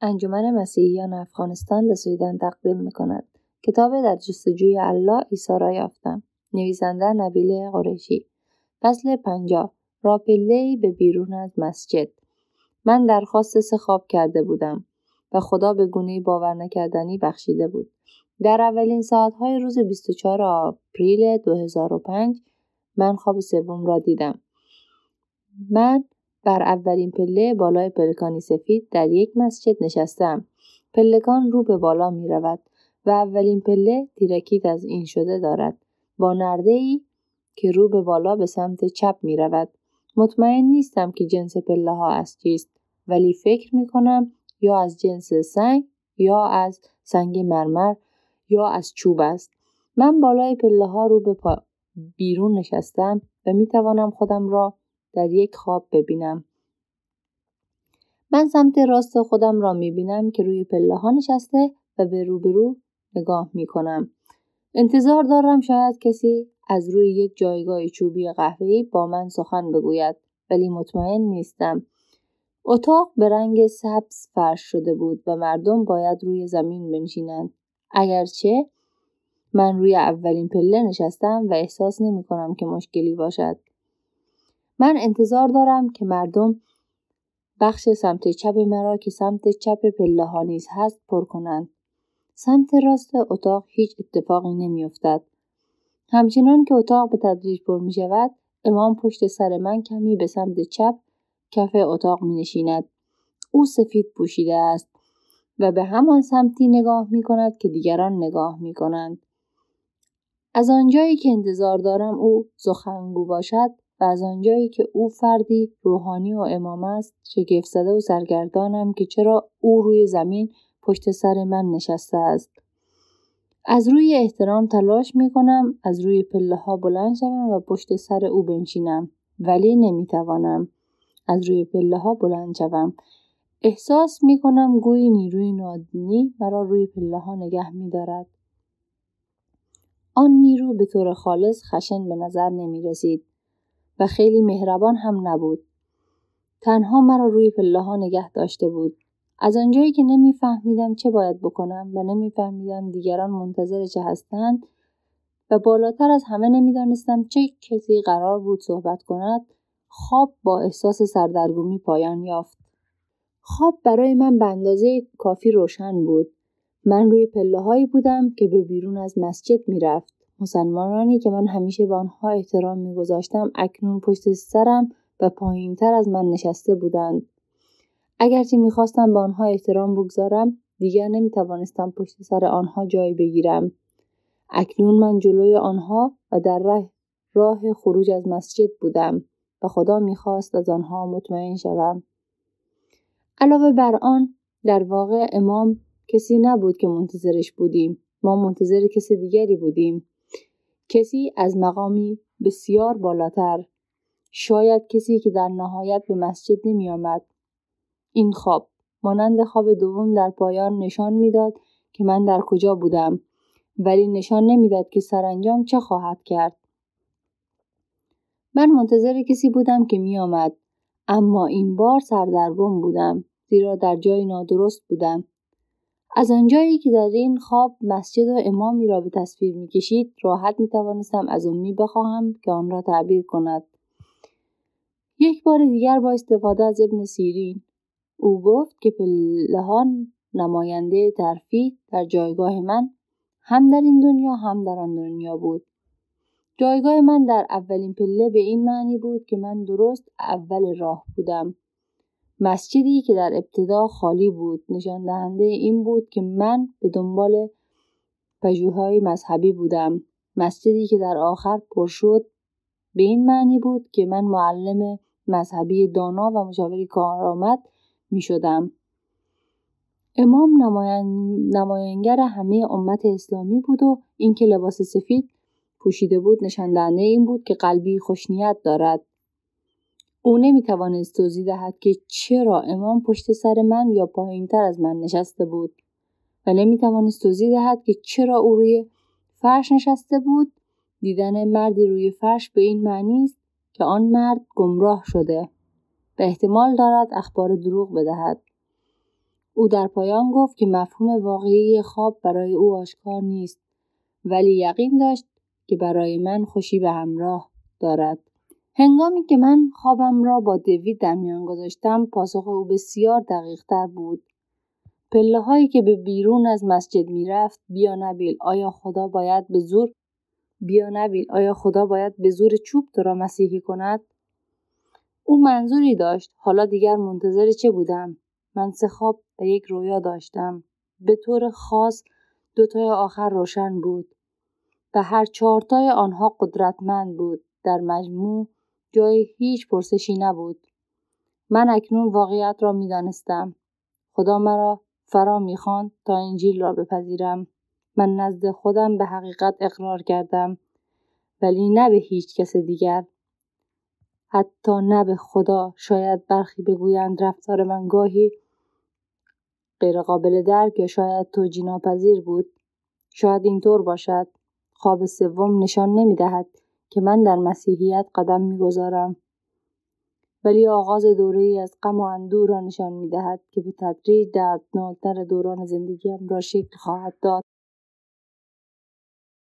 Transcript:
انجمن مسیحیان افغانستان به سویدن تقدیم می‌کند. کتاب در جستجوی الله عیسی را یافتم. نویسنده نبیل قریشی. فصل پنجاه. راپله به بیرون از مسجد. من درخواست سه خواب کرده بودم و خدا به گونه باور نکردنی بخشیده بود. در اولین ساعتهای روز 24 آپریل 2005 من خواب سوم را دیدم. من بر اولین پله بالای پلکانی سفید در یک مسجد نشستم. پلکان رو به بالا می رود و اولین پله تیرکیت از این شده دارد. با نرده ای که رو به بالا به سمت چپ می رود. مطمئن نیستم که جنس پله ها از چیست ولی فکر می کنم یا از جنس سنگ یا از سنگ مرمر یا از چوب است. من بالای پله ها رو به بیرون نشستم و می توانم خودم را در یک خواب ببینم. من سمت راست خودم را می بینم که روی پله ها نشسته و به روبرو نگاه می کنم. انتظار دارم شاید کسی از روی یک جایگاه چوبی قهوه‌ای با من سخن بگوید ولی مطمئن نیستم. اتاق به رنگ سبز فرش شده بود و مردم باید روی زمین بنشینند. اگرچه من روی اولین پله نشستم و احساس نمی کنم که مشکلی باشد. من انتظار دارم که مردم بخش سمت چپ مرا که سمت چپ پله ها نیز هست پر کنند. سمت راست اتاق هیچ اتفاقی نمیافتد. همچنان که اتاق به تدریج پر می شود امام پشت سر من کمی به سمت چپ کف اتاق می نشیند. او سفید پوشیده است و به همان سمتی نگاه می کند که دیگران نگاه می کنند. از آنجایی که انتظار دارم او سخنگو باشد و از آنجایی که او فردی روحانی و امام است شگفت زده و سرگردانم که چرا او روی زمین پشت سر من نشسته است از روی احترام تلاش می کنم از روی پله ها بلند شوم و پشت سر او بنشینم ولی نمی توانم از روی پله ها بلند شوم احساس می کنم گویی نیروی نادنی مرا روی پله ها نگه می دارد. آن نیرو به طور خالص خشن به نظر نمی رسید. و خیلی مهربان هم نبود. تنها مرا روی پله ها نگه داشته بود. از آنجایی که نمیفهمیدم چه باید بکنم و نمیفهمیدم دیگران منتظر چه هستند و بالاتر از همه نمی‌دانستم چه کسی قرار بود صحبت کند خواب با احساس سردرگمی پایان یافت خواب برای من به اندازه کافی روشن بود من روی پله هایی بودم که به بیرون از مسجد می‌رفت مسلمانانی که من همیشه به آنها احترام میگذاشتم اکنون پشت سرم و پایینتر از من نشسته بودند. اگرچه می‌خواستم به آنها احترام بگذارم دیگر نمی‌توانستم پشت سر آنها جای بگیرم. اکنون من جلوی آنها و در راه, راه خروج از مسجد بودم و خدا می‌خواست از آنها مطمئن شوم. علاوه بر آن در واقع امام کسی نبود که منتظرش بودیم. ما منتظر کسی دیگری بودیم. کسی از مقامی بسیار بالاتر شاید کسی که در نهایت به مسجد نمی آمد. این خواب مانند خواب دوم در پایان نشان می‌داد که من در کجا بودم ولی نشان نمی‌داد که سرانجام چه خواهد کرد من منتظر کسی بودم که می آمد. اما این بار سردرگم بودم زیرا در جای نادرست بودم از آنجایی که در این خواب مسجد و امامی را به تصویر می‌کشید راحت می‌توانستم از امی بخواهم که آن را تعبیر کند. یک بار دیگر با استفاده از ابن سیرین او گفت که پلهان نماینده ترفی در جایگاه من هم در این دنیا هم در آن دنیا بود. جایگاه من در اولین پله به این معنی بود که من درست اول راه بودم. مسجدی که در ابتدا خالی بود. نشان دهنده این بود که من به دنبال پژوهای مذهبی بودم. مسجدی که در آخر پر شد به این معنی بود که من معلم مذهبی دانا و مشاوری کارآمد می شدم. امام نماین... نماینگر همه امت اسلامی بود و اینکه لباس سفید پوشیده بود نشان دهنده این بود که قلبی خوشنیت دارد. او نمی‌توانست توضیح دهد که چرا امام پشت سر من یا پایینتر از من نشسته بود و نمی‌توانست توضیح دهد که چرا او روی فرش نشسته بود. دیدن مردی روی فرش به این معنی است که آن مرد گمراه شده. و احتمال دارد اخبار دروغ بدهد. او در پایان گفت که مفهوم واقعی خواب برای او آشکار نیست ولی یقین داشت که برای من خوشی به همراه دارد. هنگامی که من خوابم را با دوید در میان گذاشتم پاسخ او بسیار دقیقتر بود. پله هایی که به بیرون از مسجد می‌رفت بیا نبیل آیا خدا باید به زور بیا نبیل آیا خدا باید به زور چوب تو را مسیحی کند؟ او منظوری داشت. حالا دیگر منتظر چه بودم؟ من سه خواب و یک رویا داشتم. به طور خاص دوتای آخر روشن بود و هر چهارتای آنها قدرتمند بود. در مجموع جای هیچ پرسشی نبود. من اکنون واقعیت را می‌دانستم. خدا مرا فرا می‌خواند تا انجیل را بپذیرم. من نزد خودم به حقیقت اقرار کردم ولی نه به هیچ کس دیگر. حتی نه به خدا. شاید برخی بگویند رفتار من گاهی غیرقابل درک یا شاید توجیه ناپذیر بود. شاید اینطور باشد. خواب سوم نشان نمی‌دهد. که من در مسیحیت قدم می‌گذارم ولی آغاز دوره از غم و اندوه را نشان می دهد که به تدریج دردناکتر دوران زندگیم را شکل خواهد داد.